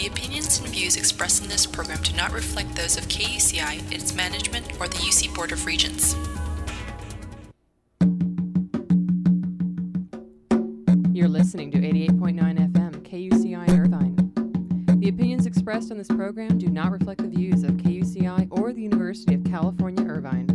The opinions and views expressed in this program do not reflect those of KUCI, its management, or the UC Board of Regents. You're listening to 88.9 FM, KUCI Irvine. The opinions expressed on this program do not reflect the views of KUCI or the University of California, Irvine.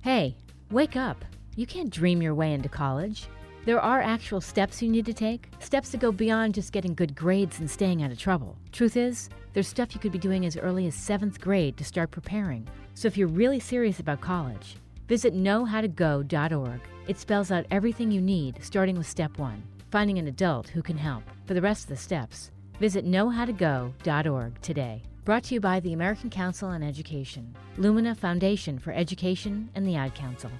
Hey, wake up. You can't dream your way into college. There are actual steps you need to take, steps that go beyond just getting good grades and staying out of trouble. Truth is, there's stuff you could be doing as early as seventh grade to start preparing. So if you're really serious about college, visit knowhowtogo.org. It spells out everything you need, starting with step one finding an adult who can help. For the rest of the steps, visit knowhowtogo.org today. Brought to you by the American Council on Education, Lumina Foundation for Education, and the Ad Council.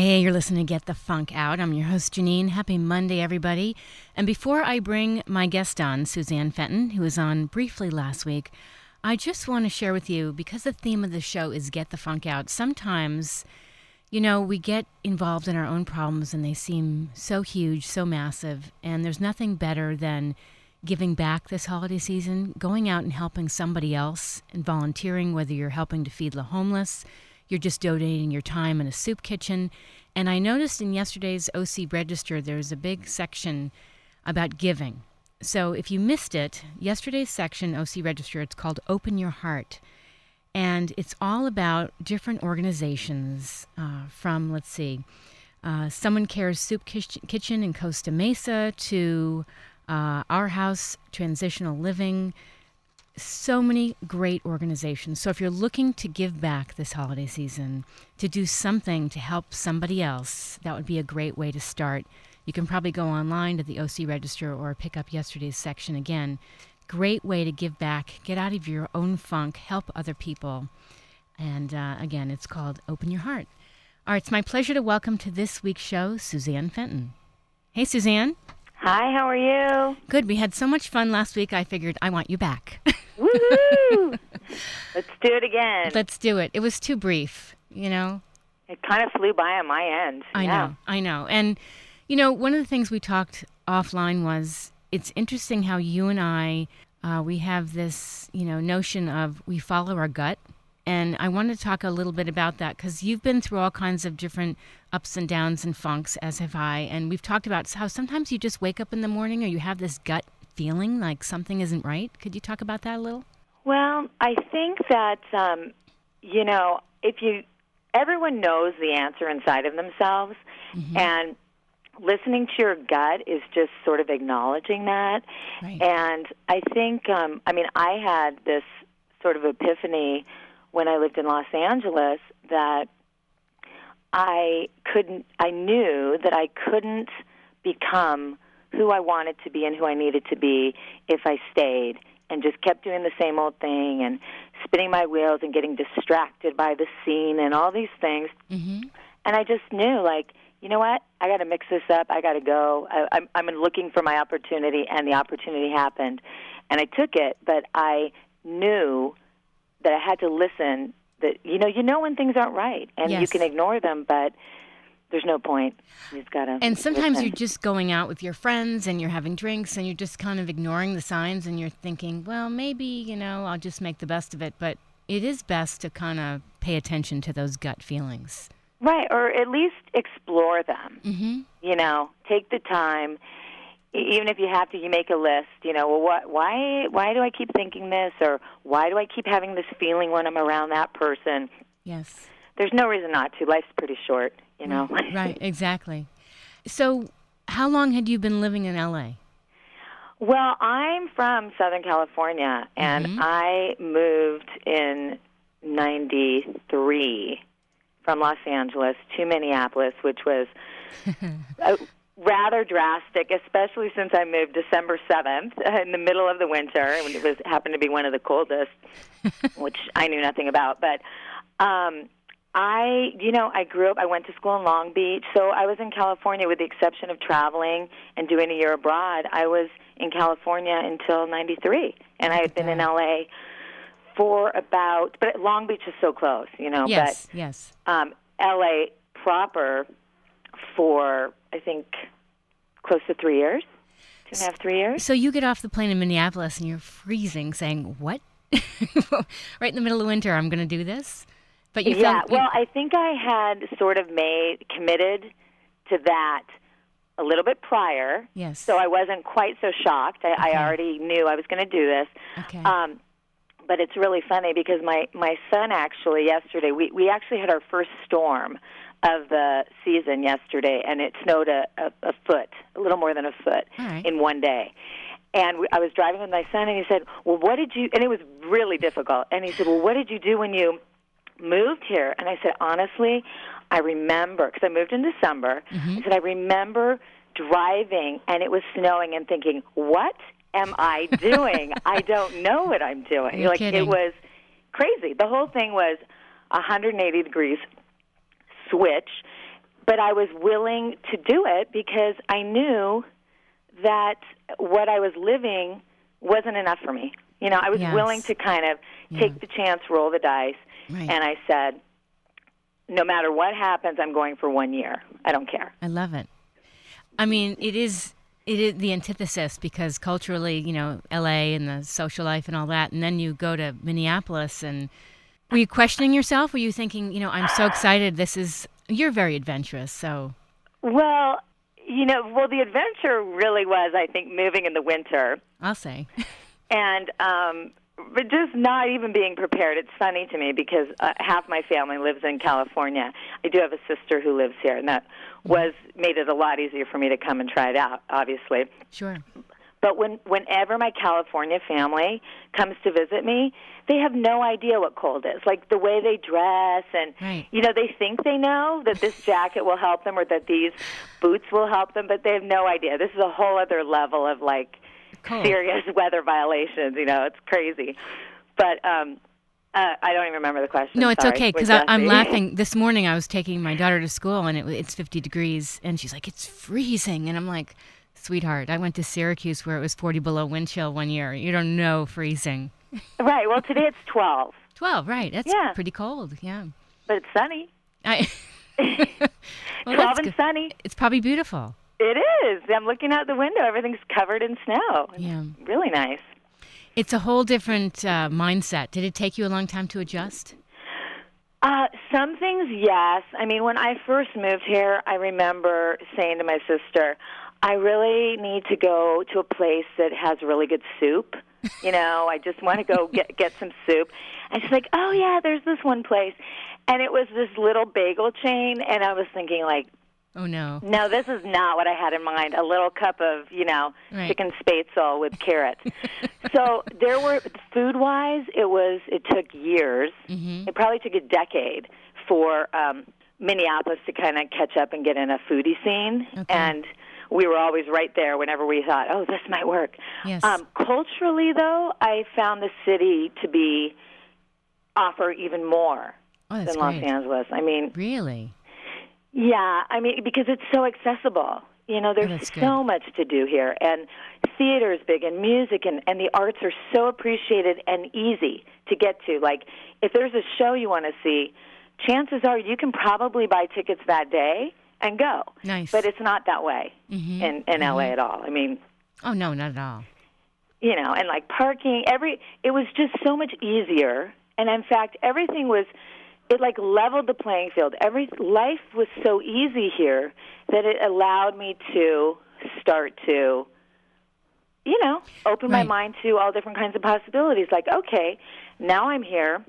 Hey, you're listening to Get the Funk Out. I'm your host, Janine. Happy Monday, everybody. And before I bring my guest on, Suzanne Fenton, who was on briefly last week, I just want to share with you because the theme of the show is Get the Funk Out. Sometimes, you know, we get involved in our own problems and they seem so huge, so massive, and there's nothing better than giving back this holiday season, going out and helping somebody else and volunteering, whether you're helping to feed the homeless you're just donating your time in a soup kitchen. And I noticed in yesterday's OC Register there's a big section about giving. So if you missed it, yesterday's section, OC Register, it's called Open Your Heart. And it's all about different organizations uh, from, let's see, uh, Someone Cares Soup Kitchen in Costa Mesa to uh, Our House Transitional Living so many great organizations. So if you're looking to give back this holiday season, to do something to help somebody else, that would be a great way to start. You can probably go online to the OC Register or pick up yesterday's section again. Great way to give back, get out of your own funk, help other people. And uh, again, it's called Open Your Heart. All right, it's my pleasure to welcome to this week's show Suzanne Fenton. Hey, Suzanne. Hi, how are you? Good. We had so much fun last week. I figured I want you back. Woohoo! Let's do it again. Let's do it. It was too brief, you know. It kind of flew by on my end. I yeah. know. I know. And you know, one of the things we talked offline was it's interesting how you and I uh, we have this, you know, notion of we follow our gut. And I want to talk a little bit about that because you've been through all kinds of different ups and downs and funks, as have I. And we've talked about how sometimes you just wake up in the morning or you have this gut feeling like something isn't right. Could you talk about that a little? Well, I think that um, you know, if you everyone knows the answer inside of themselves, mm-hmm. and listening to your gut is just sort of acknowledging that. Right. And I think, um, I mean, I had this sort of epiphany when I lived in Los Angeles that I couldn't, I knew that I couldn't become who I wanted to be and who I needed to be if I stayed and just kept doing the same old thing and spinning my wheels and getting distracted by the scene and all these things. Mm-hmm. And I just knew, like, you know what? I got to mix this up. I got to go. I, I'm, I'm looking for my opportunity, and the opportunity happened, and I took it. But I knew that I had to listen. That you know, you know when things aren't right, and yes. you can ignore them, but there's no point. You just gotta. And sometimes listen. you're just going out with your friends and you're having drinks and you're just kind of ignoring the signs and you're thinking, well, maybe you know I'll just make the best of it. But it is best to kind of pay attention to those gut feelings. Right, or at least explore them. Mm-hmm. You know, take the time. Even if you have to, you make a list. You know, well, what, why, why do I keep thinking this, or why do I keep having this feeling when I'm around that person? Yes. There's no reason not to. Life's pretty short, you know. right, exactly. So, how long had you been living in LA? Well, I'm from Southern California, and Mhm. I moved in '93 from Los Angeles to Minneapolis, which was uh, rather drastic, especially since I moved December 7th in the middle of the winter, and it was happened to be one of the coldest, which I knew nothing about. But um, I, you know, I grew up. I went to school in Long Beach, so I was in California, with the exception of traveling and doing a year abroad. I was in California until '93, and I had been in LA for about. But Long Beach is so close, you know. Yes, but, yes. Um, LA proper for I think close to three years, two and a half, three years. So you get off the plane in Minneapolis and you're freezing, saying, "What?" right in the middle of winter, I'm going to do this. But you yeah, felt, well, I think I had sort of made committed to that a little bit prior. Yes. So I wasn't quite so shocked. I, Okay. I already knew I was going to do this. Okay. Um, but it's really funny because my my son actually yesterday we we actually had our first storm of the season yesterday, and it snowed a, a, a foot, a little more than a foot, right. in one day. And we, I was driving with my son, and he said, "Well, what did you?" And it was really difficult. And he said, "Well, what did you do when you moved here?" And I said, "Honestly, I remember because I moved in December." Mm-hmm. I said, "I remember driving, and it was snowing, and thinking, what am I doing? I don't know what I'm doing. You're like kidding. it was crazy. The whole thing was 180 degrees switch, but I was willing to do it because I knew that what I was living wasn't enough for me. You know, I was Yes. willing to kind of take the chance, roll the dice, Right. and I said, no matter what happens, I'm going for one year. I don't care. I love it. I mean, it is it is the antithesis because culturally, you know, LA and the social life and all that, and then you go to Minneapolis and were you questioning yourself? Were you thinking, you know, I'm so excited. This is you're very adventurous, so Well, you know, well, the adventure really was, I think, moving in the winter. I'll say. and um but just not even being prepared it's funny to me because uh, half my family lives in california i do have a sister who lives here and that was made it a lot easier for me to come and try it out obviously Sure. But when whenever my california family comes to visit me they have no idea what cold is like the way they dress and Right. you know they think they know that this jacket will help them or that these boots will help them but they have no idea this is a whole other level of like serious weather violations. You know, it's crazy. But um, uh, I don't even remember the question. No, it's Sorry. okay because I'm laughing. This morning I was taking my daughter to school and it, it's 50 degrees, and she's like, "It's freezing," and I'm like, "Sweetheart, I went to Syracuse where it was 40 below wind chill one year. You don't know freezing." right. Well, today it's twelve, 12, right? That's Yeah. pretty cold. Yeah. but it's sunny. I. Well, twelve and good. sunny. It's probably beautiful. It is. I'm looking out the window. Everything's covered in snow. It's Yeah. Really nice. It's a whole different uh, mindset. Did it take you a long time to adjust? Uh, some things, yes. I mean, when I first moved here, I remember saying to my sister, I really need to go to a place that has really good soup. You know, I just want to go get get some soup. And she's like, "Oh yeah, there's this one place." And it was this little bagel chain, and I was thinking like, Oh no. no, this is not what I had in mind. A little cup of, you know, Right. chicken spatzel with carrots. so there were food wise, it was it took years. Mm-hmm. It probably took a decade for um Minneapolis to kind of catch up and get in a foodie scene Okay. and we were always right there whenever we thought, "Oh, this might work." Yes. Um culturally though, I found the city to be offer even more oh, than Los great. Angeles. I mean, Really? yeah, I mean because it's so accessible. You know, there's Oh, so much to do here, and theater is big, and music, and and the arts are so appreciated and easy to get to. Like, if there's a show you want to see, chances are you can probably buy tickets that day and go. Nice. But it's not that way Mhm. in in LA at all. I mean, Oh no, not at all. you know, and like parking, every it was just so much easier. And in fact, everything was it like leveled the playing field. Every life was so easy here that it allowed me to start to you know, open my mind to all different kinds of possibilities like, okay, now I'm here.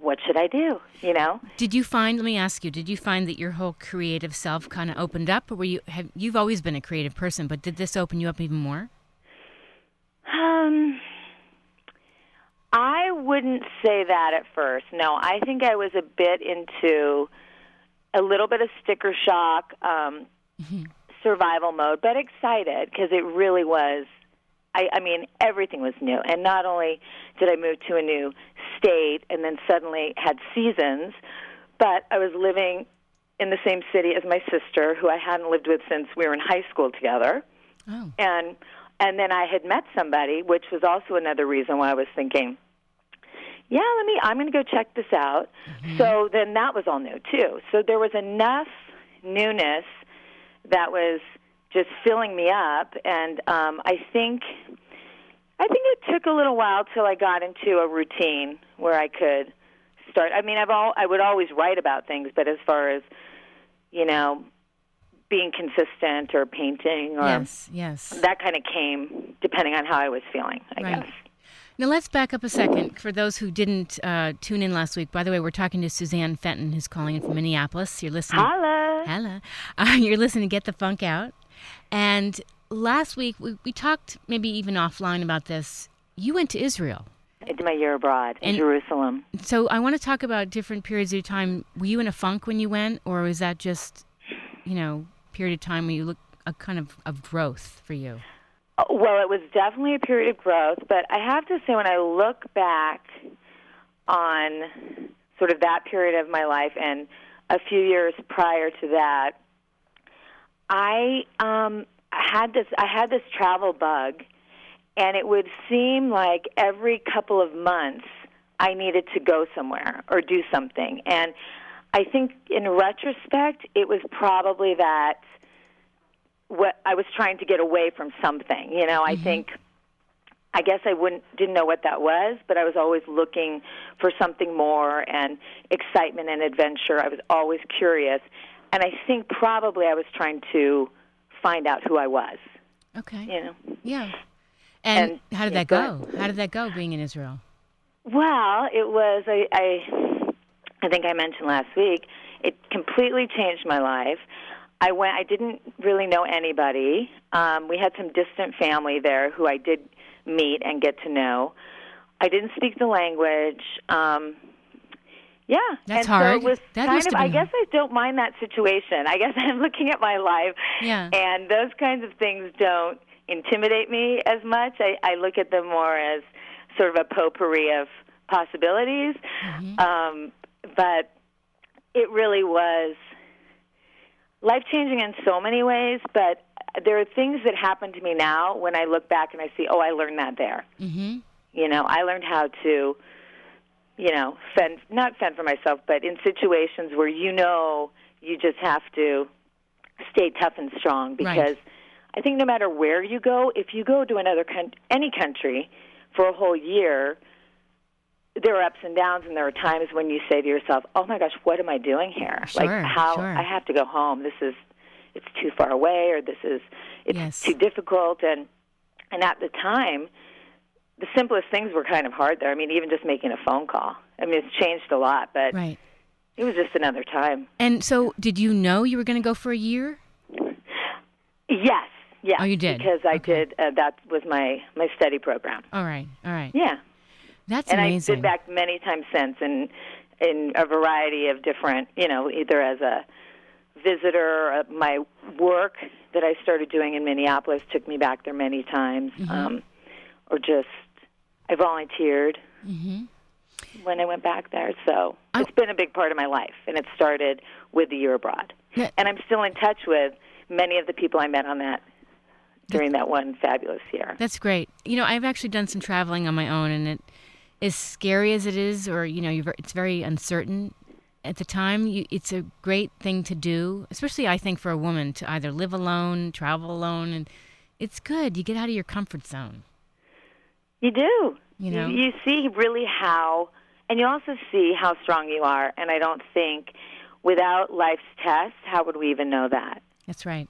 What should I do? You know? Did you find? Let me ask you. Did you find that your whole creative self kind of opened up, or were you? Have you've always been a creative person, but did this open you up even more? Um, I wouldn't say that at first. No, I think I was a bit into a little bit of sticker shock, um, survival mode, but excited because it really was. I, I mean, everything was new, and not only did I move to a new state and then suddenly had seasons, but I was living in the same city as my sister, who I hadn't lived with since we were in high school together, Oh. and and then I had met somebody, which was also another reason why I was thinking, yeah, let me. I'm going to go check this out. Mm-hmm. So then that was all new too. So there was enough newness that was just filling me up, and um, I think I think it took a little while till I got into a routine where I could start. I mean, I've all I would always write about things, but as far as you know, being consistent or painting or Yes, yes. that kind of came depending on how I was feeling. I Right. guess. Now let's back up a second for those who didn't uh, tune in last week. By the way, we're talking to Suzanne Fenton, who's calling in from Minneapolis. You're listening. Holla. Hello. Uh, you're listening to Get the Funk Out. And last week, we, we talked maybe even offline about this. You went to Israel. I did my year abroad in And- Jerusalem. So I want to talk about different periods of time. Were you in a funk when you went, or was that just, you know, period of time where you look a kind of, of growth for you? Uh, Well, it was definitely a period of growth, but I have to say, when I look back on sort of that period of my life and a few years prior to that, I um, had this. I had this travel bug, and it would seem like every couple of months I needed to go somewhere or do something. And I think, in retrospect, it was probably that what I was trying to get away from something. You know, I think I guess I wouldn't didn't know what that was, but I was always looking for something more and excitement and adventure. I was always curious, and I think probably I was trying to find out who I was. Okay. You know. Yeah. And, And- how did that go? How did that go being in Israel? Well, it was I, I I think I mentioned last week. It completely changed my life. I went. I didn't really know anybody. Um, we had some distant family there who I did meet and get to know. I didn't speak the language. Um, yeah, That's and so hard. it was That kind of. I guess I don't mind that situation. I guess I'm looking at my life, Yeah. and those kinds of things don't intimidate me as much. I, I look at them more as sort of a potpourri of possibilities. Mm-hmm. Um, but it really was life changing in so many ways. But there are things that happen to me now when I look back and I see, oh, I learned that there. Mm-hmm. You know, I learned how to, you know, fend not fend for myself, but in situations where you know you just have to stay tough and strong Right. because I think no matter where you go, if you go to another coun- any country for a whole year, there are ups and downs, and there are times when you say to yourself, "Oh my gosh, what am I doing here? Sure, like how sure. I have to go home. This is it's too far away, or this is it's Yes. too difficult." And and at the time, the simplest things were kind of hard there. I mean, even just making a phone call. I mean, it's changed a lot, but Right. it was just another time. And so, did you know you were going to go for a year? Yes, yes. Oh, you did? because I Okay. did. Uh, that was my my study program. All right. All right. Yeah. That's and amazing. I've been back many times since in in a variety of different, you know, either as a visitor, uh, my work that I started doing in Minneapolis took me back there many times, Mm-hmm. um, or just I volunteered Mm-hmm. when I went back there. So I- it's been a big part of my life, and it started with the year abroad. Yeah. And I'm still in touch with many of the people I met on that during that one fabulous year. That's great. You know, I've actually done some traveling on my own, and it, as scary as it is, or you know, it's very uncertain. At the time, you, it's a great thing to do, especially I think for a woman to either live alone, travel alone, and it's good. You get out of your comfort zone. You do. You know? you, see really how, and you also see how strong you are. And I don't think without life's tests, how would we even know that? That's right.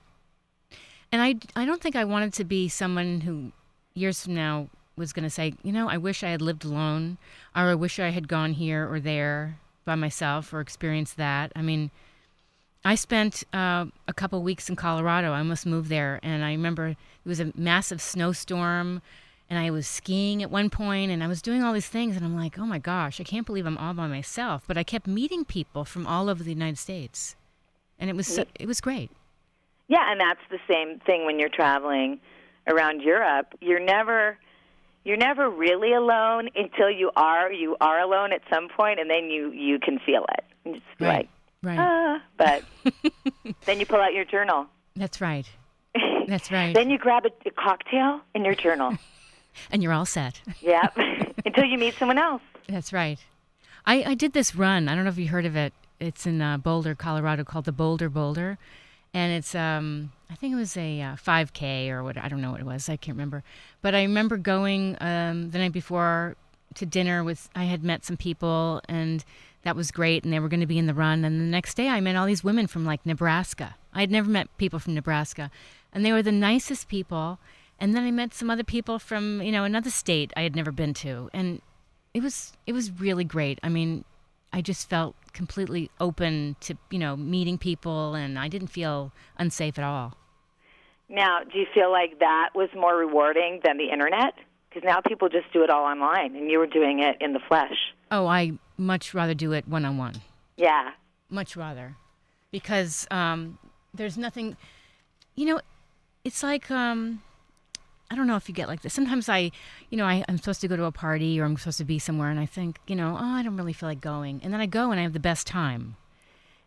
And I, I don't think I wanted to be someone who years from now was going to say, you know, I wish I had lived alone, or I wish I had gone here or there by myself or experienced that. I mean, I spent uh, a couple weeks in Colorado. I almost moved there, and I remember it was a massive snowstorm, and I was skiing at one point and I was doing all these things and I'm like, "Oh my gosh, I can't believe I'm all by myself." But I kept meeting people from all over the United States. And it was so, it was great. Yeah, and that's the same thing when you're traveling around Europe. You're never you're never really alone until you are you are alone at some point and then you you can feel it. And just Right. like Right. ah, but then you pull out your journal. That's right. That's right. Then you grab a, a cocktail in your journal. and you're all set. yep. until you meet someone else. That's right. I, I did this run. I don't know if you heard of it. It's in uh, Boulder, Colorado, called the Bolder Boulder, and it's um I think it was a uh, 5K or what I don't know what it was. I can't remember, but I remember going um, the night before to dinner with. I had met some people and that was great, and they were going to be in the run. And the next day, I met all these women from like Nebraska. I had never met people from Nebraska, and they were the nicest people. And then I met some other people from you know another state I had never been to, and it was it was really great. I mean, I just felt completely open to you know meeting people, and I didn't feel unsafe at all. Now, do you feel like that was more rewarding than the internet? Because now people just do it all online, and you were doing it in the flesh. Oh, I much rather do it one on one. Yeah. Much rather, because um, there's nothing. You know, it's like um, I don't know if you get like this. Sometimes I, you know, I, I'm supposed to go to a party or I'm supposed to be somewhere, and I think, you know, oh, I don't really feel like going, and then I go and I have the best time.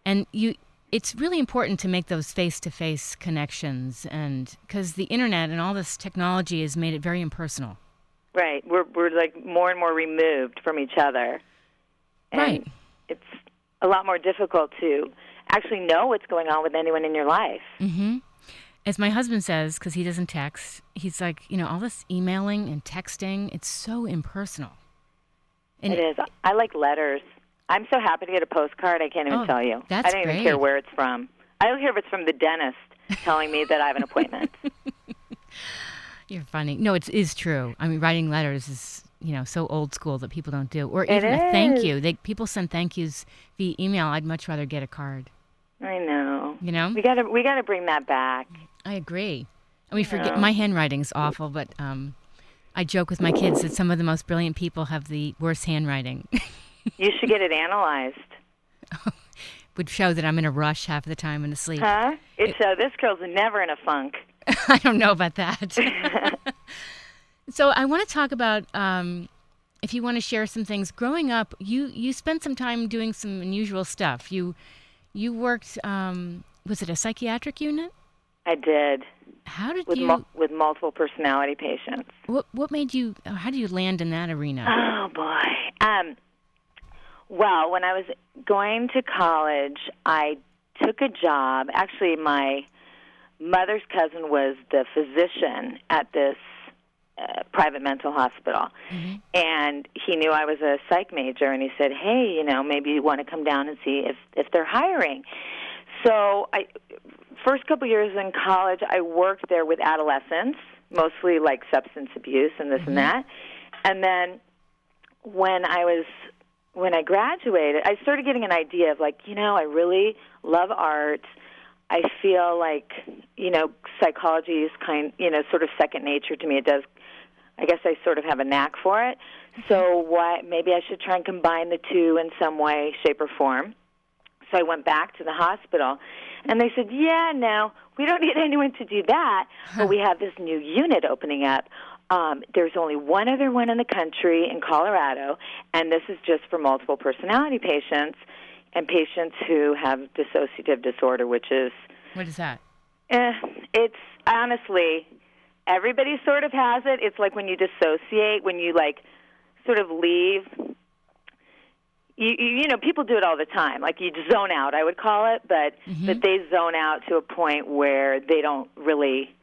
And you, it's really important to make those face-to-face connections, and because the internet and all this technology has made it very impersonal. Right. We're we're like more and more removed from each other. And Right. It's a lot more difficult to actually know what's going on with anyone in your life. hmm As my husband says, because he doesn't text, he's like, you know, all this emailing and texting, it's so impersonal. And it is. I like letters. I'm so happy to get a postcard. I can't even Oh, tell you. that's I don't even care where it's from. I don't care if it's from the dentist telling me that I have an appointment. You're funny. No, it is true. I mean, writing letters is, you know, so old school that people don't do. Or It even a thank you. They, people send thank yous via email. I'd much rather get a card. I know. You know? We got to we got to bring that back. I agree. And we forget Yeah. my handwriting's awful, but um, I joke with my kids that some of the most brilliant people have the worst handwriting. You should get it analyzed. Would show that I'm in a rush half the time and asleep. Huh? It's uh, this girl's never in a funk. I don't know about that. so I want to talk about um, if you want to share some things. Growing up, you you spent some time doing some unusual stuff. You you worked. Um, was it a psychiatric unit? I did How did with you? mul- with multiple personality patients. what what made you? How did you land in that arena? Oh boy. Um well, when I was going to college, I took a job. Actually, my mother's cousin was the physician at this uh, private mental hospital. And he knew I was a psych major and he said, "Hey, you know, maybe you want to come down and see if if they're hiring." So, I first couple years in college, I worked there with adolescents, mostly like substance abuse and this and that. And then when I was when I graduated, I started getting an idea of like, you know, I really love art. I feel like, you know, psychology is kind, you know, sort of second nature to me. It does I guess I sort of have a knack for it. So what? maybe I should try and combine the two in some way, shape or form. So I went back to the hospital and they said, "Yeah, no, we don't need anyone to do that, but we have this new unit opening up. Um, there's only one other one in the country in Colorado, and this is just for multiple personality patients and patients who have dissociative disorder, which is What is that? Eh, it's honestly everybody sort of has it. It's like when you dissociate, when you like sort of leave. You, you you know people do it all the time. Like you zone out, I would call it, but but they zone out to a point where they don't really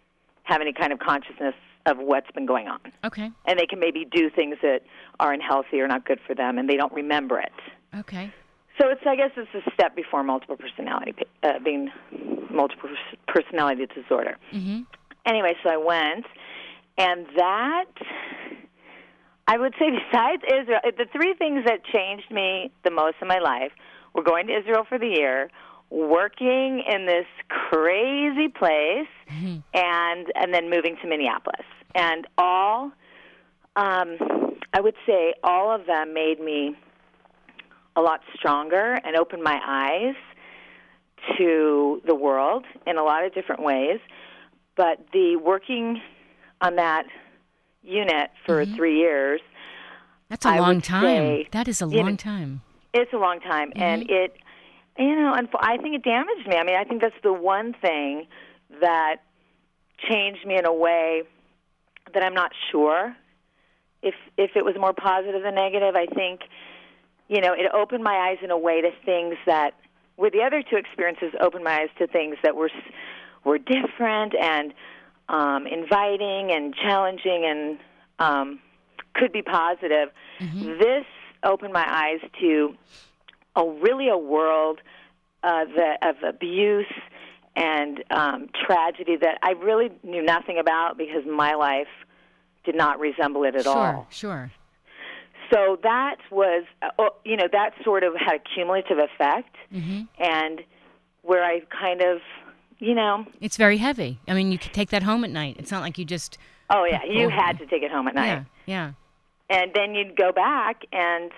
have any kind of consciousness of what's been going on, Okay. and they can maybe do things that are unhealthy or not good for them, and they don't remember it. Okay. So it's I guess it's a step before multiple personality uh, being multiple personality disorder. Mm-hmm. Anyway, so I went, and that I would say besides Israel, the three things that changed me the most in my life were going to Israel for the year, working in this crazy place, and and then moving to Minneapolis, and all Um, I would say all of them made me a lot stronger and opened my eyes to the world in a lot of different ways. But the working on that unit for Mhm. three years, That's a I long time. say, That is a know, long time. it's a long time, and it, you know, and I think it damaged me. I mean, I think that's the one thing that changed me in a way that I'm not sure if if it was more positive than negative. I think, you know, it opened my eyes in a way to things that, with the other two experiences, opened my eyes to things that were were different and um, inviting and challenging and um, could be positive. This opened my eyes to a really a world uh, that, of abuse and um, tragedy that I really knew nothing about because my life did not resemble it at sure, all. Sure, sure. So that was, uh, oh, you know, that sort of had a cumulative effect, hmm and where I kind of, you know, It's very heavy. I mean, you could take that home at night. It's not like you just. oh yeah, you Oh. had to take it home at night. Yeah, yeah. and then you'd go back and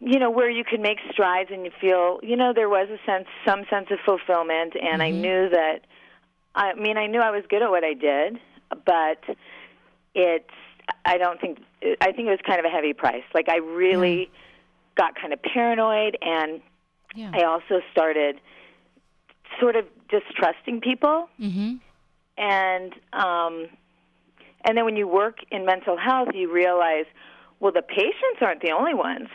you know where you could make strides and you feel you know there was a sense some sense of fulfillment and i knew that i mean i knew i was good at what i did but it's i don't think i think it was kind of a heavy price like i really got kind of paranoid and Yeah. i also started sort of distrusting people Mm-hmm. and um, and then when you work in mental health, you realize, well, the patients aren't the only ones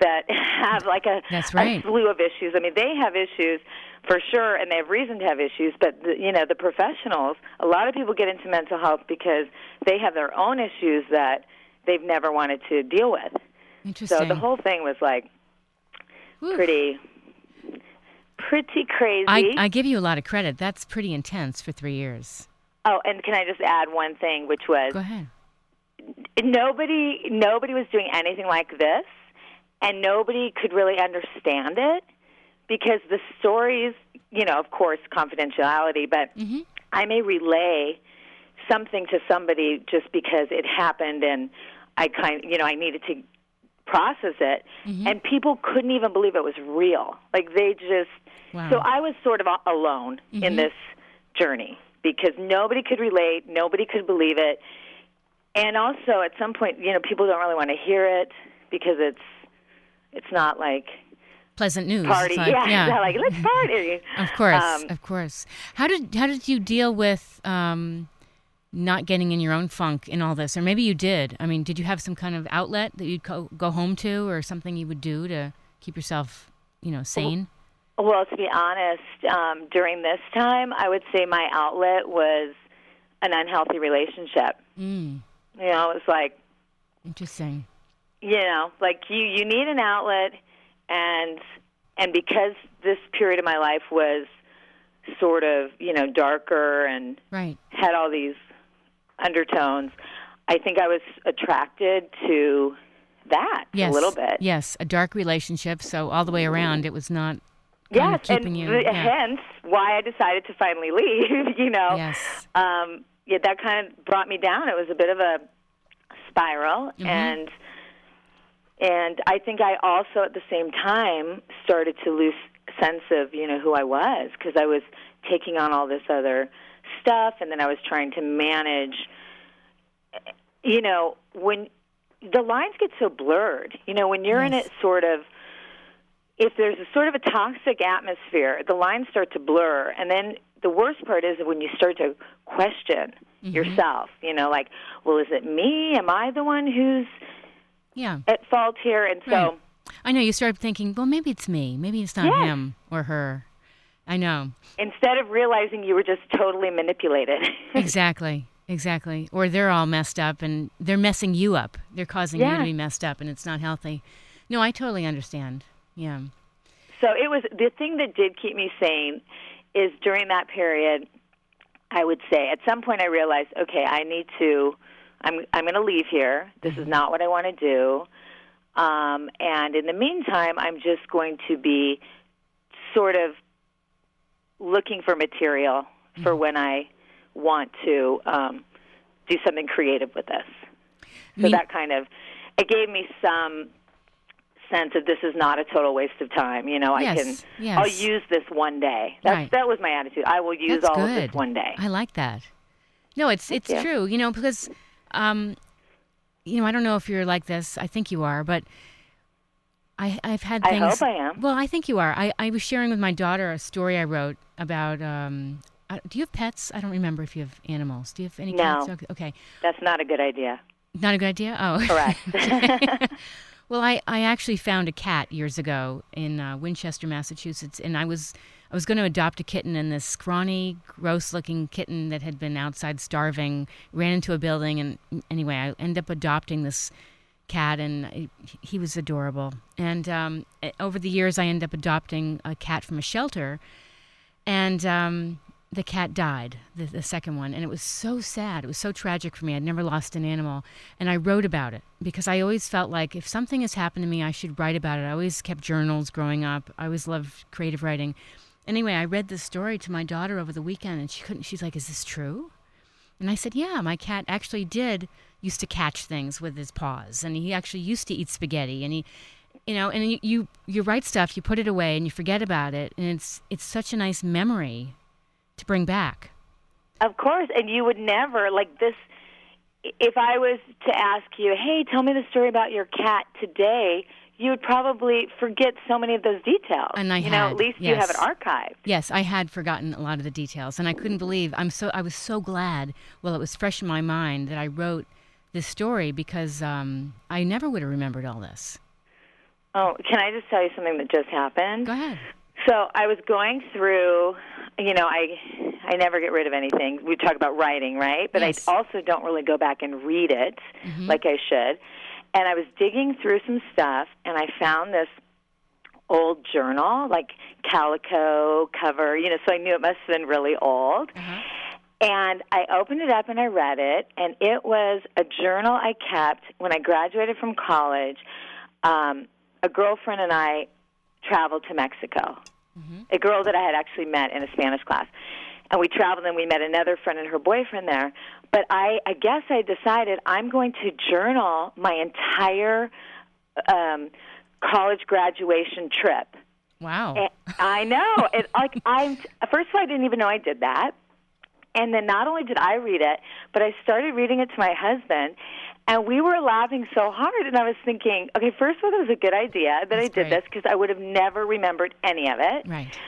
that have like a, That's right. a slew of issues. I mean, they have issues for sure, and they have reason to have issues. But the, you know, the professionals, a lot of people get into mental health because they have their own issues that they've never wanted to deal with. Interesting. So the whole thing was like Whew. pretty, pretty crazy. I, I give you a lot of credit. That's pretty intense for three years. oh, and can I just add one thing, which was Go ahead. nobody nobody was doing anything like this and nobody could really understand it because the stories you know of course confidentiality but Mhm. i may relay something to somebody just because it happened and i kind you know i needed to process it Mm-hmm. and people couldn't even believe it was real like they just Wow. so i was sort of a- alone in this journey because nobody could relate nobody could believe it and also at some point you know people don't really want to hear it because it's it's not like Pleasant news. party like, yeah, yeah. like let's party Of course, Um, of course. How did how did you deal with um, not getting in your own funk in all this, or maybe you did? I mean, did you have some kind of outlet that you'd go, go home to, or something you would do to keep yourself, you know, sane? well to be honest um during this time i would say my outlet was an unhealthy relationship Mm, you know it was like interesting. You know like you you need an outlet and and because this period of my life was sort of you know darker and Right. had all these undertones i think i was attracted to that Yes. a little bit Yes, a dark relationship. So all the way around, it was not yes keeping and you. yeah. hence why i decided to finally leave you know Yes. um yeah that kind of brought me down it was a bit of a spiral Mhm. and and i think i also at the same time started to lose sense of you know who i was because i was taking on all this other stuff and then i was trying to manage you know when the lines get so blurred you know when you're in Yes. it sort of if there's a sort of a toxic atmosphere, the lines start to blur. And then the worst part is when you start to question mm-hmm. yourself, you know, like, well, is it me? Am I the one who's Yeah. at fault here? And so, Right. I know you start thinking, well, maybe it's me. Maybe it's not Yes. him or her. I know. instead of realizing you were just totally manipulated. Exactly. Exactly. Or they're all messed up and they're messing you up. They're causing you to be messed up and it's not healthy. No, I totally understand. Yeah. so it was the thing that did keep me sane is during that period, I would say at some point I realized, okay, I need to, I'm I'm going to leave here. This is not what I want to do. Um, and in the meantime, I'm just going to be sort of looking for material for when I want to um, do something creative with this. So that kind of it gave me some sense that this is not a total waste of time. You know, Yes, I can yes. I'll use this one day. That's Right. that was my attitude. I will use That's all good. of this one day. I like that. No, it's it's you. true. You know, because um, you know, I don't know if you're like this. I think you are, but I I've had things. I hope I am. Well, I think you are. I I was sharing with my daughter a story I wrote about. Um, uh, do you have pets? I don't remember if you have animals. Do you have any No. cats? Okay. okay. That's not a good idea. Not a good idea? Oh. Correct. well, I, I actually found a cat years ago in uh, Winchester, Massachusetts, and I was I was going to adopt a kitten, and this scrawny, gross-looking kitten that had been outside starving ran into a building, and anyway, I ended up adopting this cat, and he was adorable. And um, over the years, I ended up adopting a cat from a shelter, and um, the cat died, the, the second one, and it was so sad. It was so tragic for me. I'd never lost an animal, and I wrote about it because I always felt like if something has happened to me, I should write about it. I always kept journals growing up. I always loved creative writing. Anyway, I read this story to my daughter over the weekend, and she couldn't. She's like, "Is this true?" And I said, "Yeah, my cat actually did used to catch things with his paws, and he actually used to eat spaghetti, and he." You know, and you, you you write stuff, you put it away, and you forget about it, and it's it's such a nice memory to bring back. Of course, and you would never like this. If I was to ask you, "Hey, tell me the story about your cat today," you would probably forget so many of those details. And I you know, at least you have it yes. archived. Yes, I had forgotten a lot of the details, and I couldn't believe. I'm so I was so glad. Well, it was fresh in my mind that I wrote this story because um, I never would have remembered all this. Oh, can I just tell you something that just happened? Go ahead. So I was going through, you know, I I never get rid of anything. We talk about writing, right? But Yes. I also don't really go back and read it Mm-hmm. like I should. And I was digging through some stuff, and I found this old journal, like calico cover, you know. So I knew it must have been really old. Uh-huh. And I opened it up and I read it, and it was a journal I kept when I graduated from college. Um, a girlfriend and I traveled to Mexico. A girl that I had actually met in a Spanish class. And we traveled and we met another friend and her boyfriend there. But I, I guess I decided I'm going to journal my entire um, college graduation trip. Wow. And I know. It like I'm first of all I didn't even know I did that. And then not only did I read it, but I started reading it to my husband and we were laughing so hard and I was thinking, okay, first of all it was a good idea that That's I did great. this because I would have never remembered any of it. right.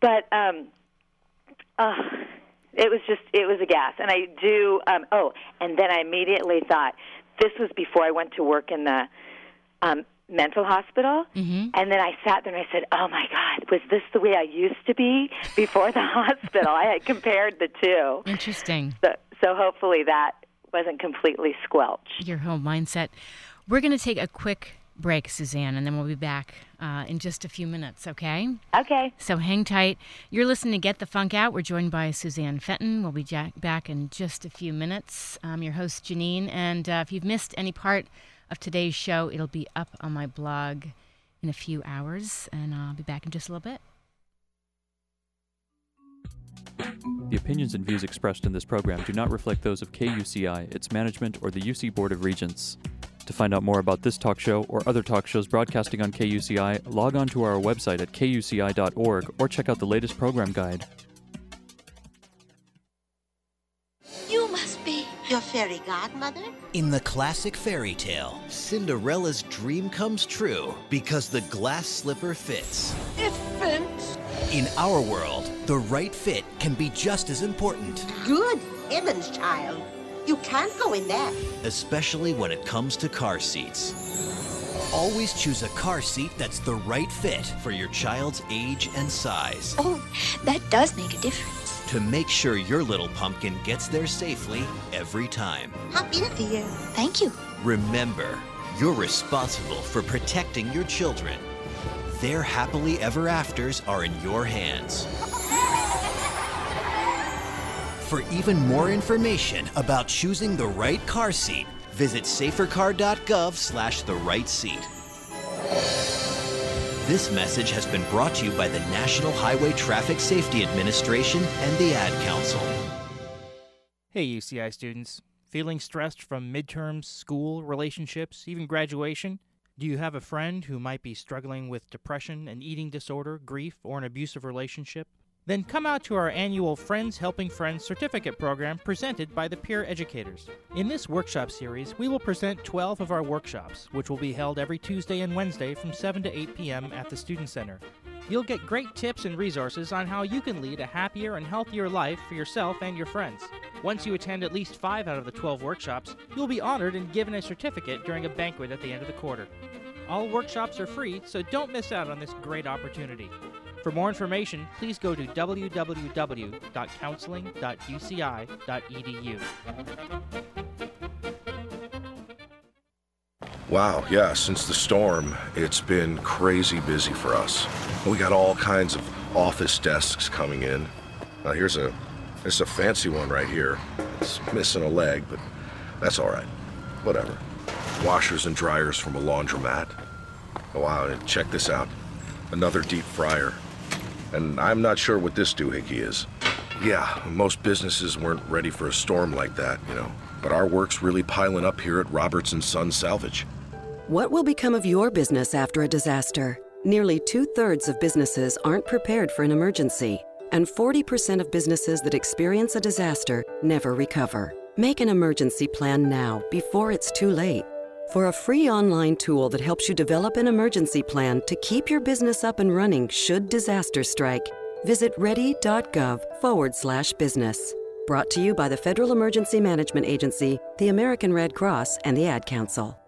But um uh it was just it was a gas. And I do um oh, and then I immediately thought this was before I went to work in the um mental hospital. Mm-hmm. And then I sat there and I said, "Oh my God, was this the way I used to be before the hospital?" I had compared the two, Interesting. so, so hopefully that wasn't completely squelched. Your whole mindset. We're going to take a quick break, Suzanne, and then we'll be back uh, in just a few minutes. Okay. Okay, So hang tight. You're listening to Get the Funk Out. We're joined by Suzanne Fenton. We'll be ja- back in just a few minutes. I'm your host, Janine. And uh, if you've missed any part of today's show, it'll be up on my blog in a few hours. And I'll be back in just a little bit. The opinions and views expressed in this program do not reflect those of KUCI, its management, or the UC Board of Regents. To find out more about this talk show or other talk shows broadcasting on KUCI, log on to our website at kuci.org or check out the latest program guide. You must be. Your fairy godmother? In the classic fairy tale, Cinderella's dream comes true because the glass slipper fits. It fits. In our world, the right fit can be just as important, Good heavens, child. You can't go in there. especially when it comes to car seats. Always choose a car seat that's the right fit for your child's age and size Oh, that does make a difference. to make sure your little pumpkin gets there safely every time. Hop in, dear. Thank you. Remember, you're responsible for protecting your children. Their happily ever afters are in your hands. For even more information about choosing the right car seat, visit safercar.gov slash the right seat. This message has been brought to you by the National Highway Traffic Safety Administration and the Ad Council. Hey, UCI students. Feeling stressed from midterms, school, relationships, even graduation? Do you have a friend who might be struggling with depression, an eating disorder, grief, or an abusive relationship? Then come out to our annual Friends Helping Friends certificate program presented by the Peer Educators. In this workshop series, we will present 12 of our workshops, which will be held every Tuesday and Wednesday from 7 to 8 p.m. at the Student Center. You'll get great tips and resources on how you can lead a happier and healthier life for yourself and your friends. Once you attend at least five out of the 12 workshops, you'll be honored and given a certificate during a banquet at the end of the quarter. All workshops are free, so don't miss out on this great opportunity. For more information, please go to www.counseling.uci.edu. Wow, yeah, since the storm, it's been crazy busy for us. We got all kinds of office desks coming in. Now here's a there's a fancy one right here. It's missing a leg, but that's all right. Whatever. Washers and dryers from a laundromat. Oh, wow, check this out. Another deep fryer. And I'm not sure what this doohickey is. Yeah, most businesses weren't ready for a storm like that, you know. But our work's really piling up here at Roberts & Son Salvage. What will become of your business after a disaster? Nearly two thirds of businesses aren't prepared for an emergency, and 40% of businesses that experience a disaster never recover. Make an emergency plan now before it's too late. For a free online tool that helps you develop an emergency plan to keep your business up and running should disaster strike, visit ready.gov forward slash business. Brought to you by the Federal Emergency Management Agency, the American Red Cross, and the Ad Council.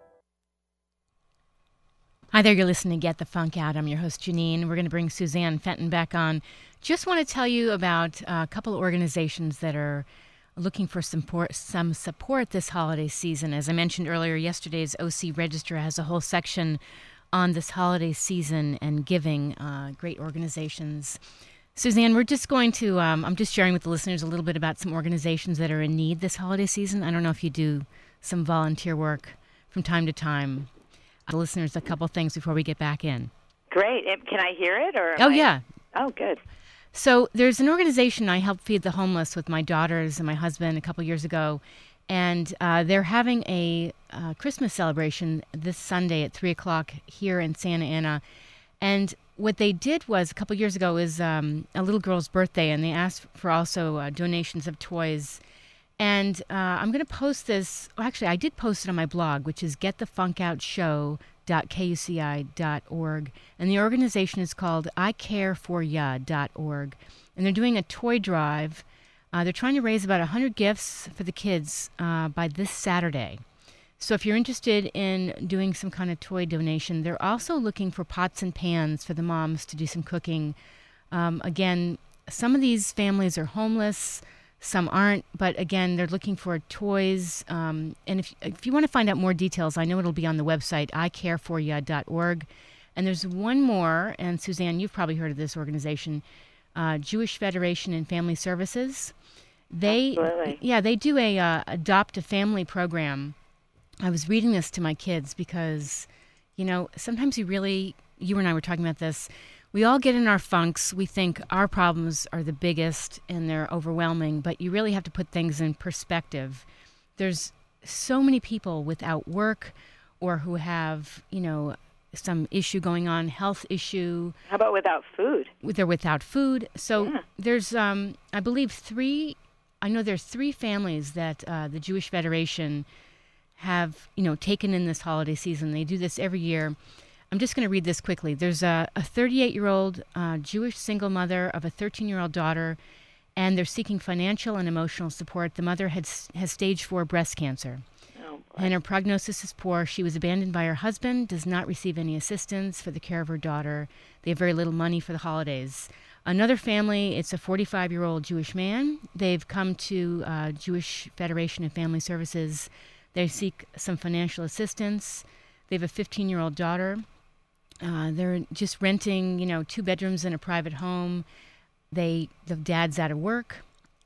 Hi there, you're listening to Get the Funk Out. I'm your host, Janeane. We're going to bring Suzanne Fenton back on. Just want to tell you about a couple of organizations that are looking for support, some support this holiday season. As I mentioned earlier, yesterday's OC Register has a whole section on this holiday season and giving. Uh, great organizations. Suzanne, we're just going to, um, I'm just sharing with the listeners a little bit about some organizations that are in need this holiday season. I don't know if you do some volunteer work from time to time the listeners a couple things before we get back in. Great. Can I hear it? Or oh I... yeah. Oh, good. So there's an organization I helped feed the homeless with my daughters and my husband a couple years ago, and uh, they're having a uh, Christmas celebration this Sunday at three o'clock here in Santa Ana, and what they did was a couple years ago is um, a little girl's birthday, and they asked for also uh, donations of toys and uh, I'm going to post this. Well, actually, I did post it on my blog, which is getthefunkoutshow.kuci.org. And the organization is called icareforya.org. And they're doing a toy drive. Uh, they're trying to raise about 100 gifts for the kids uh, by this Saturday. So if you're interested in doing some kind of toy donation, they're also looking for pots and pans for the moms to do some cooking. Um, again, some of these families are homeless some aren't. But again, they're looking for toys. Um, and if, if you want to find out more details, I know it'll be on the website, icareforya.org. And there's one more, and Suzanne, you've probably heard of this organization, uh, Jewish Federation and Family Services. They, Absolutely. yeah, they do a uh, adopt a family program. I was reading this to my kids because, you know, sometimes you really, you and I were talking about this we all get in our funks. We think our problems are the biggest and they're overwhelming, but you really have to put things in perspective. There's so many people without work or who have, you know, some issue going on, health issue. How about without food? They're without food. So yeah. there's, um, I believe, three. I know there's three families that uh, the Jewish Federation have, you know, taken in this holiday season. They do this every year I'm just going to read this quickly. There's a 38 year old uh, Jewish single mother of a 13 year old daughter, and they're seeking financial and emotional support. The mother has, has stage four breast cancer. Oh, and her prognosis is poor. She was abandoned by her husband, does not receive any assistance for the care of her daughter. They have very little money for the holidays. Another family, it's a 45 year old Jewish man. They've come to uh, Jewish Federation of Family Services. They seek some financial assistance. They have a 15 year old daughter. Uh, they're just renting, you know, two bedrooms in a private home. They the dad's out of work.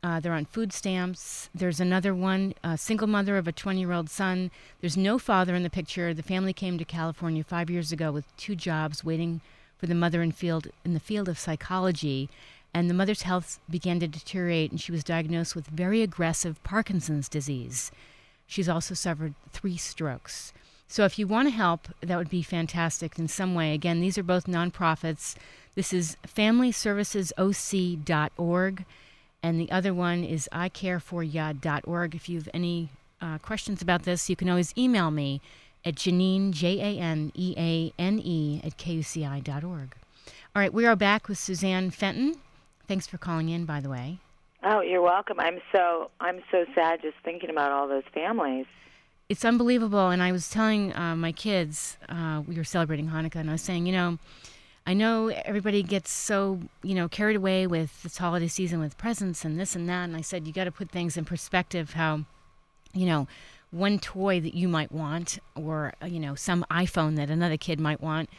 Uh, they're on food stamps. There's another one, a single mother of a 20 year old son. There's no father in the picture. The family came to California five years ago with two jobs, waiting for the mother in field in the field of psychology. And the mother's health began to deteriorate, and she was diagnosed with very aggressive Parkinson's disease. She's also suffered three strokes. So if you want to help, that would be fantastic in some way. Again, these are both nonprofits. This is FamilyServicesOC.org, and the other one is icareforya.org. If you have any uh, questions about this, you can always email me at Janeane, J A N E A N E, at KUCI.org. All right, we are back with Suzanne Fenton. Thanks for calling in, by the way. Oh, you're welcome. I'm so I'm so sad just thinking about all those families. It's unbelievable. And I was telling uh, my kids, uh, we were celebrating Hanukkah, and I was saying, you know, I know everybody gets so, you know, carried away with this holiday season with presents and this and that. And I said, you got to put things in perspective how, you know, one toy that you might want or, you know, some iPhone that another kid might want,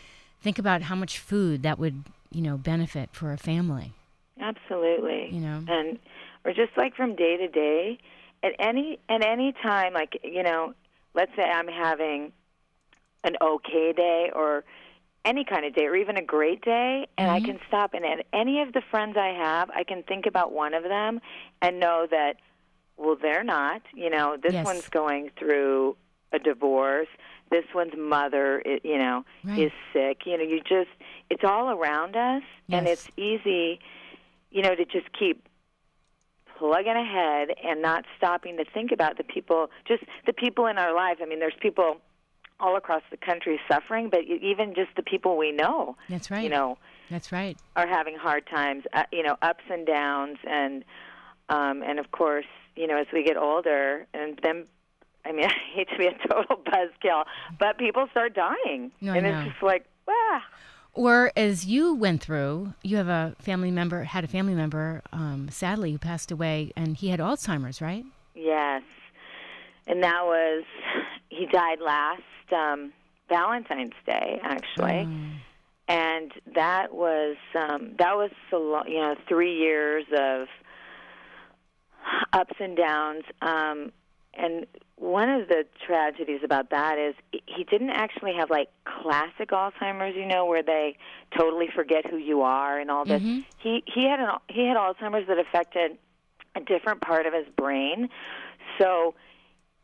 think about how much food that would, you know, benefit for a family. Absolutely. You know. And or just like from day to day, at any at any time like, you know, let's say I'm having an okay day or any kind of day or even a great day and Mm-hmm. I can stop and at any of the friends I have, I can think about one of them and know that well they're not, you know, this Yes. one's going through a divorce. This one's mother, you know, Right. is sick. You know, you just it's all around us and it's easy, you know, to just keep plugging ahead and not stopping to think about the people, just the people in our lives. I mean, there's people all across the country suffering, but even just the people we know, That's right. you know, That's right. are having hard times. Uh, you know, ups and downs, and um, and of course, you know, as we get older, and then. I mean, I hate to be a total buzzkill, but people start dying, No, and it's just like, ah, Or as you went through, you have a family member, had a family member, um, sadly, who passed away, and he had Alzheimer's, right? Yes, and that was he died last um, Valentine's Day, actually, and that was um, that was so long, you know three years of ups and downs. Um, and one of the tragedies about that is he didn't actually have like classic Alzheimer's, you know, where they totally forget who you are and all this. Mhm. He he had an he had Alzheimer's that affected a different part of his brain. So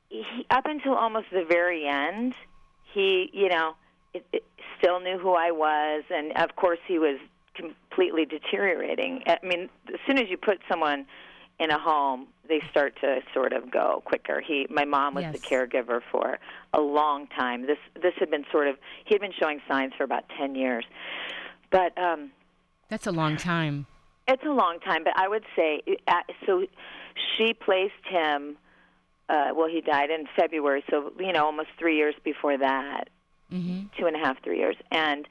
he, up until almost the very end, he, you know, it, it still knew who I was, and of course he was completely deteriorating. I mean, as soon as you put someone in a home, they start to sort of go quicker. He, my mom was the caregiver for a long time. This this had been sort of he had been showing signs for about ten years, but um, That's a long time. it's a long time, but I would say uh, so. She placed him. Uh, well, he died in February, so you know, almost three years before that, hmm two and a half, three years, and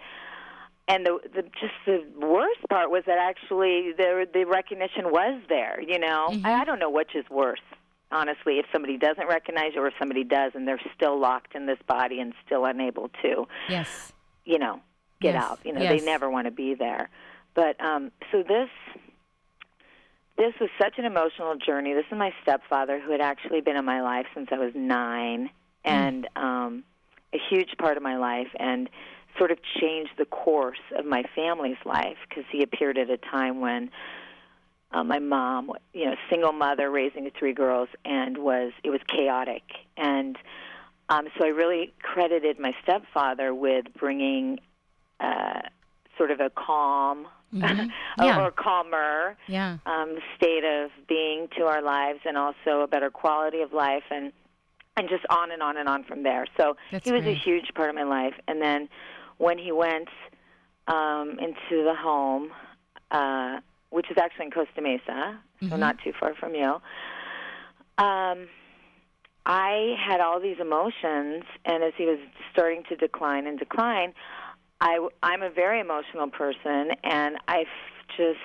and the, the just the worst part was that actually the the recognition was there. You know, I, I don't know which is worse, honestly. If somebody doesn't recognize you, or if somebody does, and they're still locked in this body and still unable to, Yes. you know, get Yes, out. You know, yes. they never want to be there. But um so this this was such an emotional journey. This is my stepfather who had actually been in my life since I was 9 and um a huge part of my life and sort of changed the course of my family's life because he appeared at a time when uh, my mom, you know, single mother raising three girls, and was it was chaotic. And um, so I really credited my stepfather with bringing uh, sort of a calm Mhm. or- Yeah. or calmer Yeah. um, state of being to our lives, and also a better quality of life, and and just on and on and on from there. So That's he was a huge part of my life. And then when he went um, into the home, uh, which is actually in Costa Mesa, so Mhm. not too far from you, um, I had all these emotions, and as he was starting to decline and decline, I, I'm a very emotional person, and I just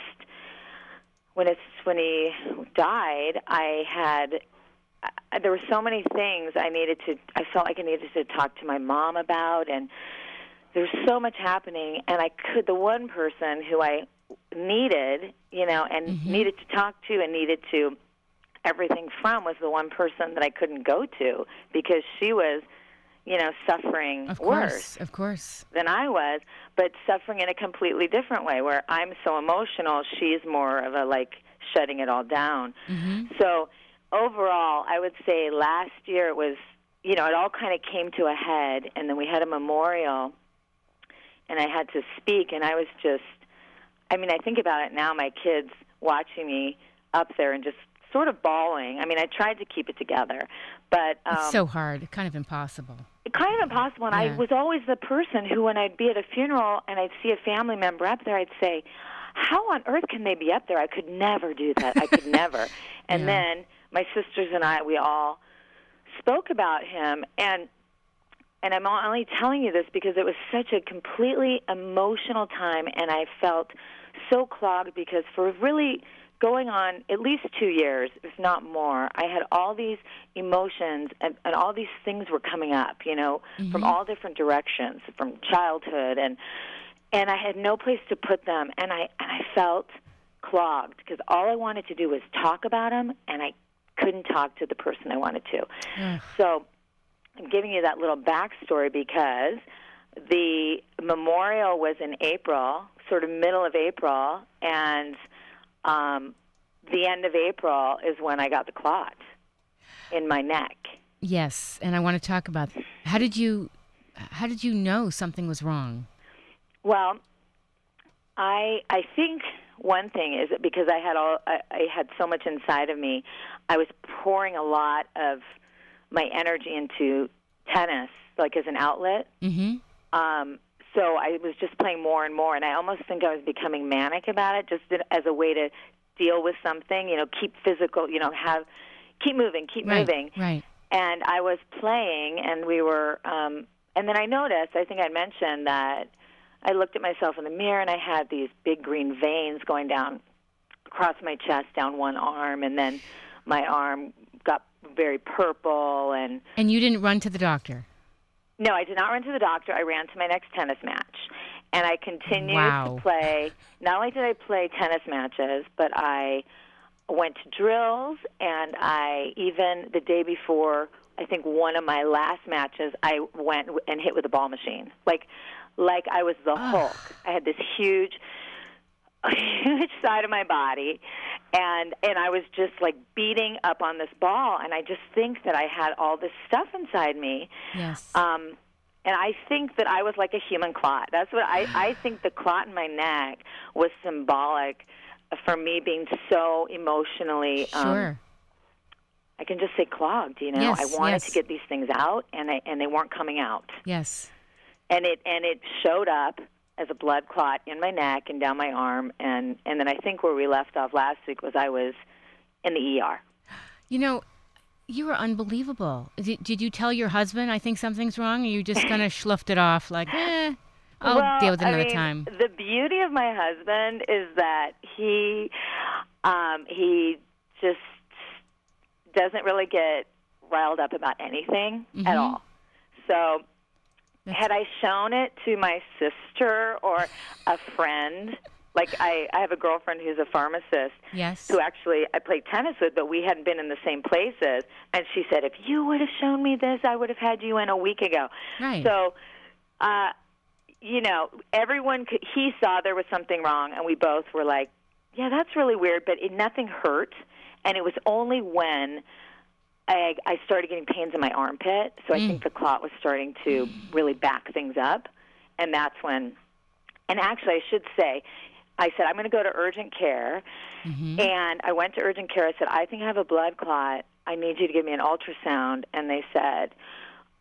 when it's when he died, I had I, there were so many things I needed to. I felt like I needed to talk to my mom about, and there was so much happening. And I could the one person who I needed, you know, and Mm-hmm. needed to talk to and needed to everything from was the one person that I couldn't go to because she was, you know, suffering Of worse course. Of course. than I was, but suffering in a completely different way where I'm so emotional, she's more of a like shutting it all down. hmm So overall, I would say last year it was, you know, it all kind of came to a head, and then we had a memorial, and I had to speak, and I was just, I mean, I think about it now, my kids watching me up there and just sort of bawling. I mean, I tried to keep it together, but um, it's so hard, kind of impossible. kind of impossible. And I was always the person who, when I'd be at a funeral and I'd see a family member up there, I'd say, "How on earth can they be up there? I could never do that. I could never." And Yeah. then my sisters and I, we all spoke about him, and and I'm only telling you this because it was such a completely emotional time, and I felt so clogged because for really going on at least two years, if not more, I had all these emotions and, and all these things were coming up, you know, mm-hmm. from all different directions, from childhood and and I had no place to put them and I and I felt clogged because all I wanted to do was talk about them and I couldn't talk to the person I wanted to. Ugh. So I'm giving you that little backstory because the memorial was in April, sort of middle of April, and um, the end of April is when I got the clot in my neck. Yes, and I want to talk about how did you how did you know something was wrong? Well, I I think one thing is that because I had all I, I had so much inside of me, I was pouring a lot of my energy into tennis, like as an outlet. Mhm. Um, so I was just playing more and more, and I almost think I was becoming manic about it, just as a way to deal with something. You know, keep physical. You know, have keep moving, keep Right. moving. Right. And I was playing, and we were. Um, and then I noticed. I think I mentioned that I looked at myself in the mirror, and I had these big green veins going down across my chest, down one arm, and then my arm very purple and And you didn't run to the doctor. no, I did not run to the doctor. I ran to my next tennis match. And I continued Wow. to play. Not only did I play tennis matches, but I went to drills and I even the day before I think one of my last matches I went and hit with a ball machine. Like like I was the Hulk. I had this huge huge side of my body and and I was just like beating up on this ball and I just think that I had all this stuff inside me Yes. um, and I think that I was like a human clot. That's what I, I think the clot in my neck was symbolic for me being so emotionally. Um, sure. I can just say clogged. You know, Yes, I wanted yes. to get these things out, and I, and they weren't coming out. yes. And it and it showed up as a blood clot in my neck and down my arm, and and then I think where we left off last week was I was in the ER. You know, you were unbelievable. Did, did you tell your husband I think something's wrong or you just kind of sloughed it off like, "Eh, I'll well, deal with it I another mean, time." The beauty of my husband is that he um, he just doesn't really get riled up about anything at Mhm. all. So had I shown it to my sister or a friend, like I, I have a girlfriend who's a pharmacist Yes. who actually I played tennis with, but we hadn't been in the same places. And she said, if you would have shown me this, I would have had you in a week ago. Right. So, uh, you know, everyone could, he saw there was something wrong, and we both were like, yeah, that's really weird, but it, nothing hurt. And it was only when I, I started getting pains in my armpit, so I think the clot was starting to really back things up, and that's when. And actually, I should say, I said I'm going to go to urgent care, and I went to urgent care. I said I think I have a blood clot. I need you to give me an ultrasound, and they said.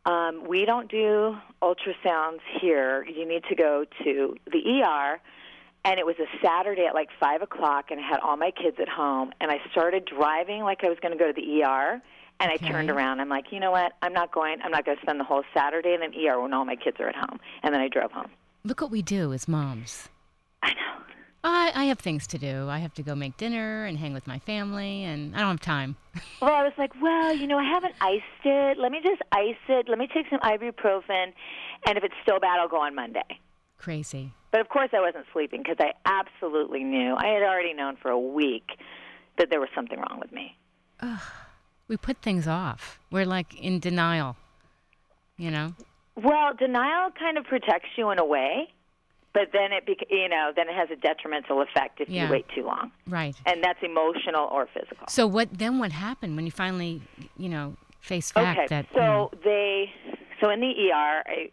Um, we don't do ultrasounds here. You need to go to the ER. And it was a Saturday at like five o'clock, and I had all my kids at home. And I started driving like I was going to go to the ER. And I turned around. I'm like, you know what? I'm not going. I'm not going to spend the whole Saturday in an ER when all my kids are at home. And then I drove home. Look what we do as moms. I know. I, I have things to do. I have to go make dinner and hang with my family, and I don't have time. Well, I was like, well, you know, I haven't iced it. Let me just ice it. Let me take some ibuprofen, and if it's still bad, I'll go on Monday. Crazy. But of course, I wasn't sleeping because I absolutely knew. I had already known for a week that there was something wrong with me. We put things off. We're like in denial. You know? Well, denial kind of protects you in a way but then it bec- you know then it has a detrimental effect if Yeah. you wait too long, Right. and that's emotional or physical. So what then? What happened when you finally, you know, faced fact okay, that? so you know, they so in the ER, I,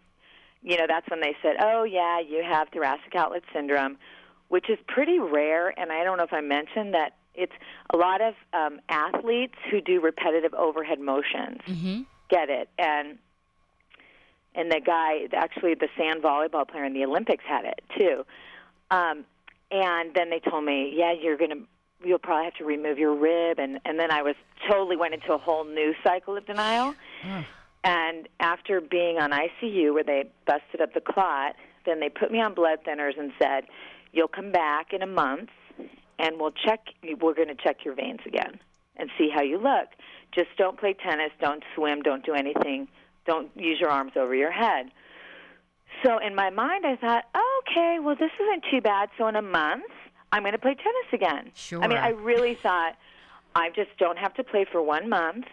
you know that's when they said, oh yeah, you have thoracic outlet syndrome, which is pretty rare, and I don't know if I mentioned that it's a lot of um, athletes who do repetitive overhead motions. Mhm. get it. And and the guy actually the sand volleyball player in the olympics had it too. Um and then they told me yeah you're going to you'll probably have to remove your rib. And and then i was totally went into a whole new cycle of denial. And after being on icu where they busted up the clot then they put me on blood thinners and said you'll come back in a month and we'll check we're going to check your veins again and see how you look. Just don't play tennis don't swim don't do anything don't use your arms over your head. So in my mind i thought okay well this isn't too bad. So in a month i'm going to play tennis again. Sure. i mean i really thought i just don't have to play for one month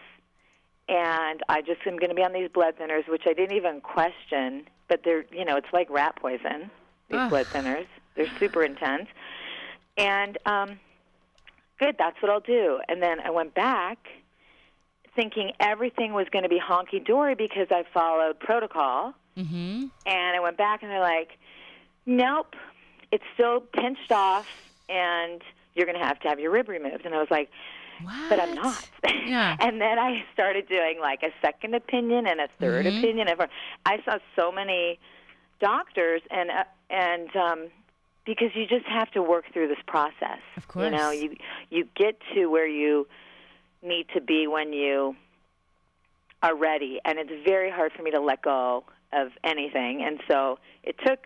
and i just am going to be on these blood thinners which i didn't even question but they're you know it's like rat poison these Ugh. blood thinners. They're super intense and um good that's what i'll do and then i went back thinking everything was going to be honky dory because i followed protocol Mm-hmm. and I went back and they're like, nope, it's still pinched off and you're going to have to have your rib removed. And I was like, but I'm not. Yeah. and then I started doing like a second opinion and a 3rd Mhm. opinion. I saw so many doctors and, uh, and, um, because you just have to work through this process. Of course. You know, you, you get to where you need to be when you are ready and it's very hard for me to let go of anything and so it took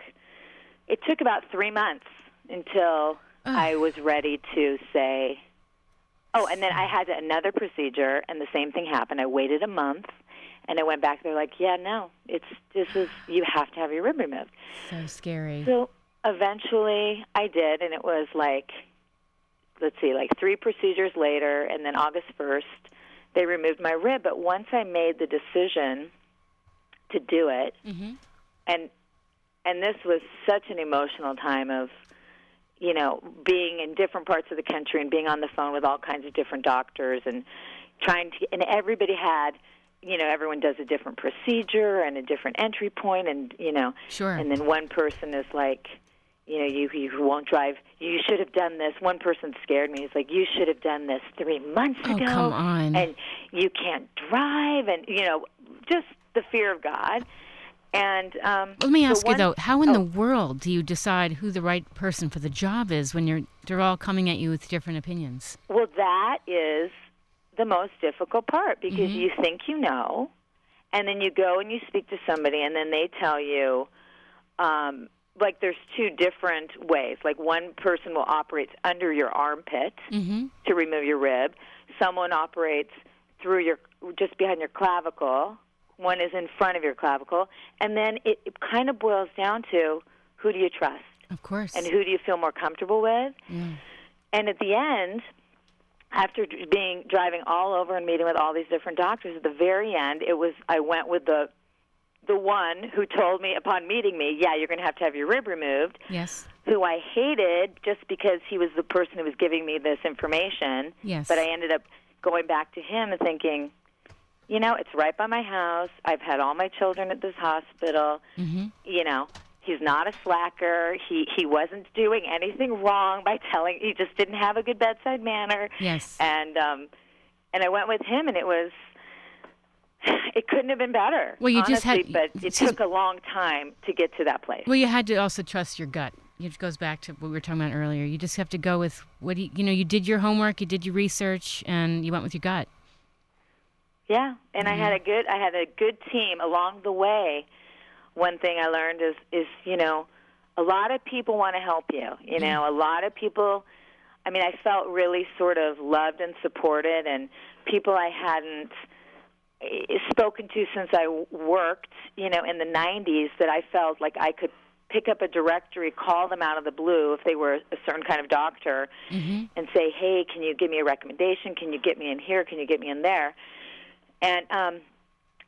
it took about 3 months until I was ready to say Oh, and then I had another procedure and the same thing happened. I waited a month and I went back they're like, "Yeah, no. It's this is you have to have your rib removed." So scary. So eventually I did, and it was like, let's see, like three procedures later, and then August 1st, they removed my rib. But once I made the decision to do it, mm-hmm. and and this was such an emotional time of you know being in different parts of the country and being on the phone with all kinds of different doctors and trying to and everybody had you know everyone does a different procedure and a different entry point and you know Sure. and then one person is like you know you you won't drive you should have done this one person scared me he's like you should have done this 3 months Oh, ago come on. and you can't drive and you know just the fear of god and um Let me ask you though, how in oh. the world do you decide who the right person for the job is when you're they're all coming at you with different opinions? Well, that is the most difficult part because Mhm. you think you know, and then you go and you speak to somebody, and then they tell you, um, like, there's two different ways. Like, one person will operate under your armpit Mm-hmm. to remove your rib, someone operates through your just behind your clavicle, one is in front of your clavicle, and then it, it kind of boils down to who do you trust Of course. and who do you feel more comfortable with. Yeah. And at the end, after being driving all over and meeting with all these different doctors, at the very end, it was I went with the the one who told me upon meeting me, yeah, you're going to have to have your rib removed, Yes. who I hated just because he was the person who was giving me this information. Yes. But I ended up going back to him and thinking, you know, it's right by my house. I've had all my children at this hospital. Mm-hmm. You know, he's not a slacker. He he wasn't doing anything wrong by telling. He just didn't have a good bedside manner. Yes. And um, and I went with him, and it was. It couldn't have been better. Well, you just honestly, had- but it took a long time to get to that place. Well, you had to also trust your gut. It goes back to what we were talking about earlier. You just have to go with what you, you know. You did your homework, you did your research, and you went with your gut. Yeah, and I had Mm-hmm. a good I had a good team along the way. One thing I learned is is you know, a lot of people want to help you. You Mm-hmm. know, a lot of people. I mean, I felt really sort of loved and supported, and people I hadn't spoken to since I worked. You know, in the '90s, that I felt like I could pick up a directory, call them out of the blue if they were a certain kind of doctor, Mm-hmm. and say, "Hey, can you give me a recommendation? Can you get me in here? Can you get me in there?" And um,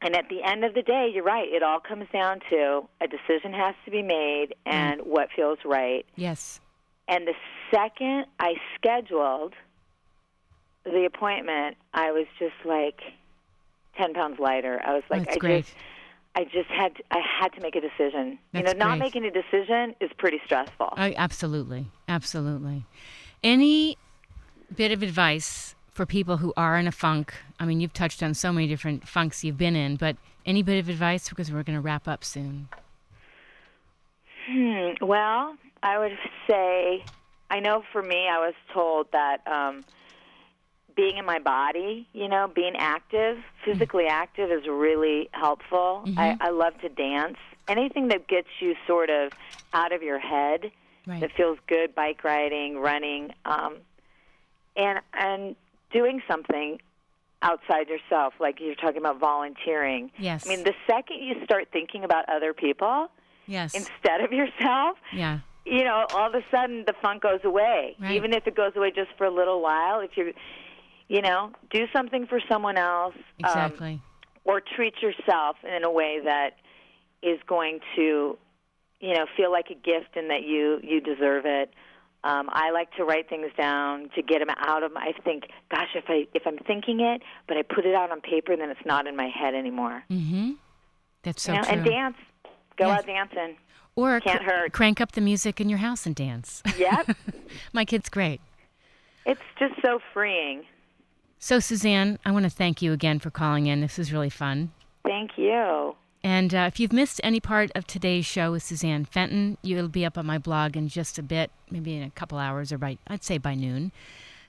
and at the end of the day, you're right. It all comes down to a decision has to be made and what feels right. Yes. And the second I scheduled the appointment, I was just like ten pounds lighter. I was like, That's I great. just, I just had, I had to make a decision. That's you know, not great. making a decision is pretty stressful. Oh, absolutely. Absolutely. Any bit of advice for people who are in a funk? I mean, you've touched on so many different funks you've been in, but any bit of advice because we're going to wrap up soon. Hmm. Well, I would say, I know for me, I was told that um, being in my body, you know, being active, physically active, is really helpful. I, I love to dance. Anything that gets you sort of out of your head Right. that feels good, bike riding, running, um, and and doing something outside yourself, like you're talking about volunteering. Yes. I mean, the second you start thinking about other people Yes. instead of yourself, yeah. you know, all of a sudden the funk goes away. Right. Even if it goes away just for a little while, if you, you know, do something for someone else, um, Exactly. or treat yourself in a way that is going to, you know, feel like a gift and that you you deserve it. Um, I like to write things down to get them out of my. I think, gosh, if I if I'm thinking it, but I put it out on paper, then it's not in my head anymore. mm-hmm. That's so you know, true. and dance, go Yes. out dancing. or can't cr- hurt. crank up the music in your house and dance. Yep, My kid's great. it's just so freeing. So, Suzanne, I want to thank you again for calling in. This was really fun. Thank you. And uh, if you've missed any part of today's show with Suzanne Fenton, you'll be up on my blog in just a bit, maybe in a couple hours or by, I'd say by noon.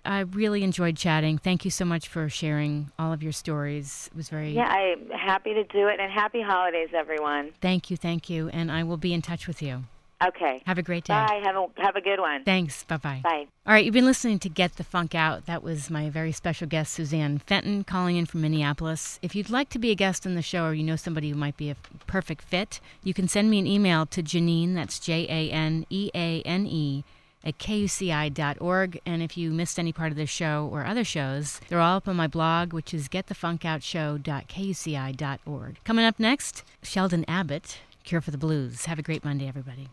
I really enjoyed chatting. Thank you so much for sharing all of your stories. It was very. Yeah, I'm happy to do it, and happy holidays, everyone. Thank you, thank you. And I will be in touch with you. Okay. Have a great day. Bye. Have a have a good one. Thanks. Bye bye. Bye. All right, you've been listening to Get the Funk Out. That was my very special guest, Suzanne Fenton, calling in from Minneapolis. If you'd like to be a guest on the show or you know somebody who might be a perfect fit, you can send me an email to Janeane, that's J A N E A N E, at kuci.org. And if you missed any part of this show or other shows, they're all up on my blog, which is getthefunkoutshow.kuci.org. Coming up next, Sheldon Abbott, Cure for the Blues. Have a great Monday, everybody.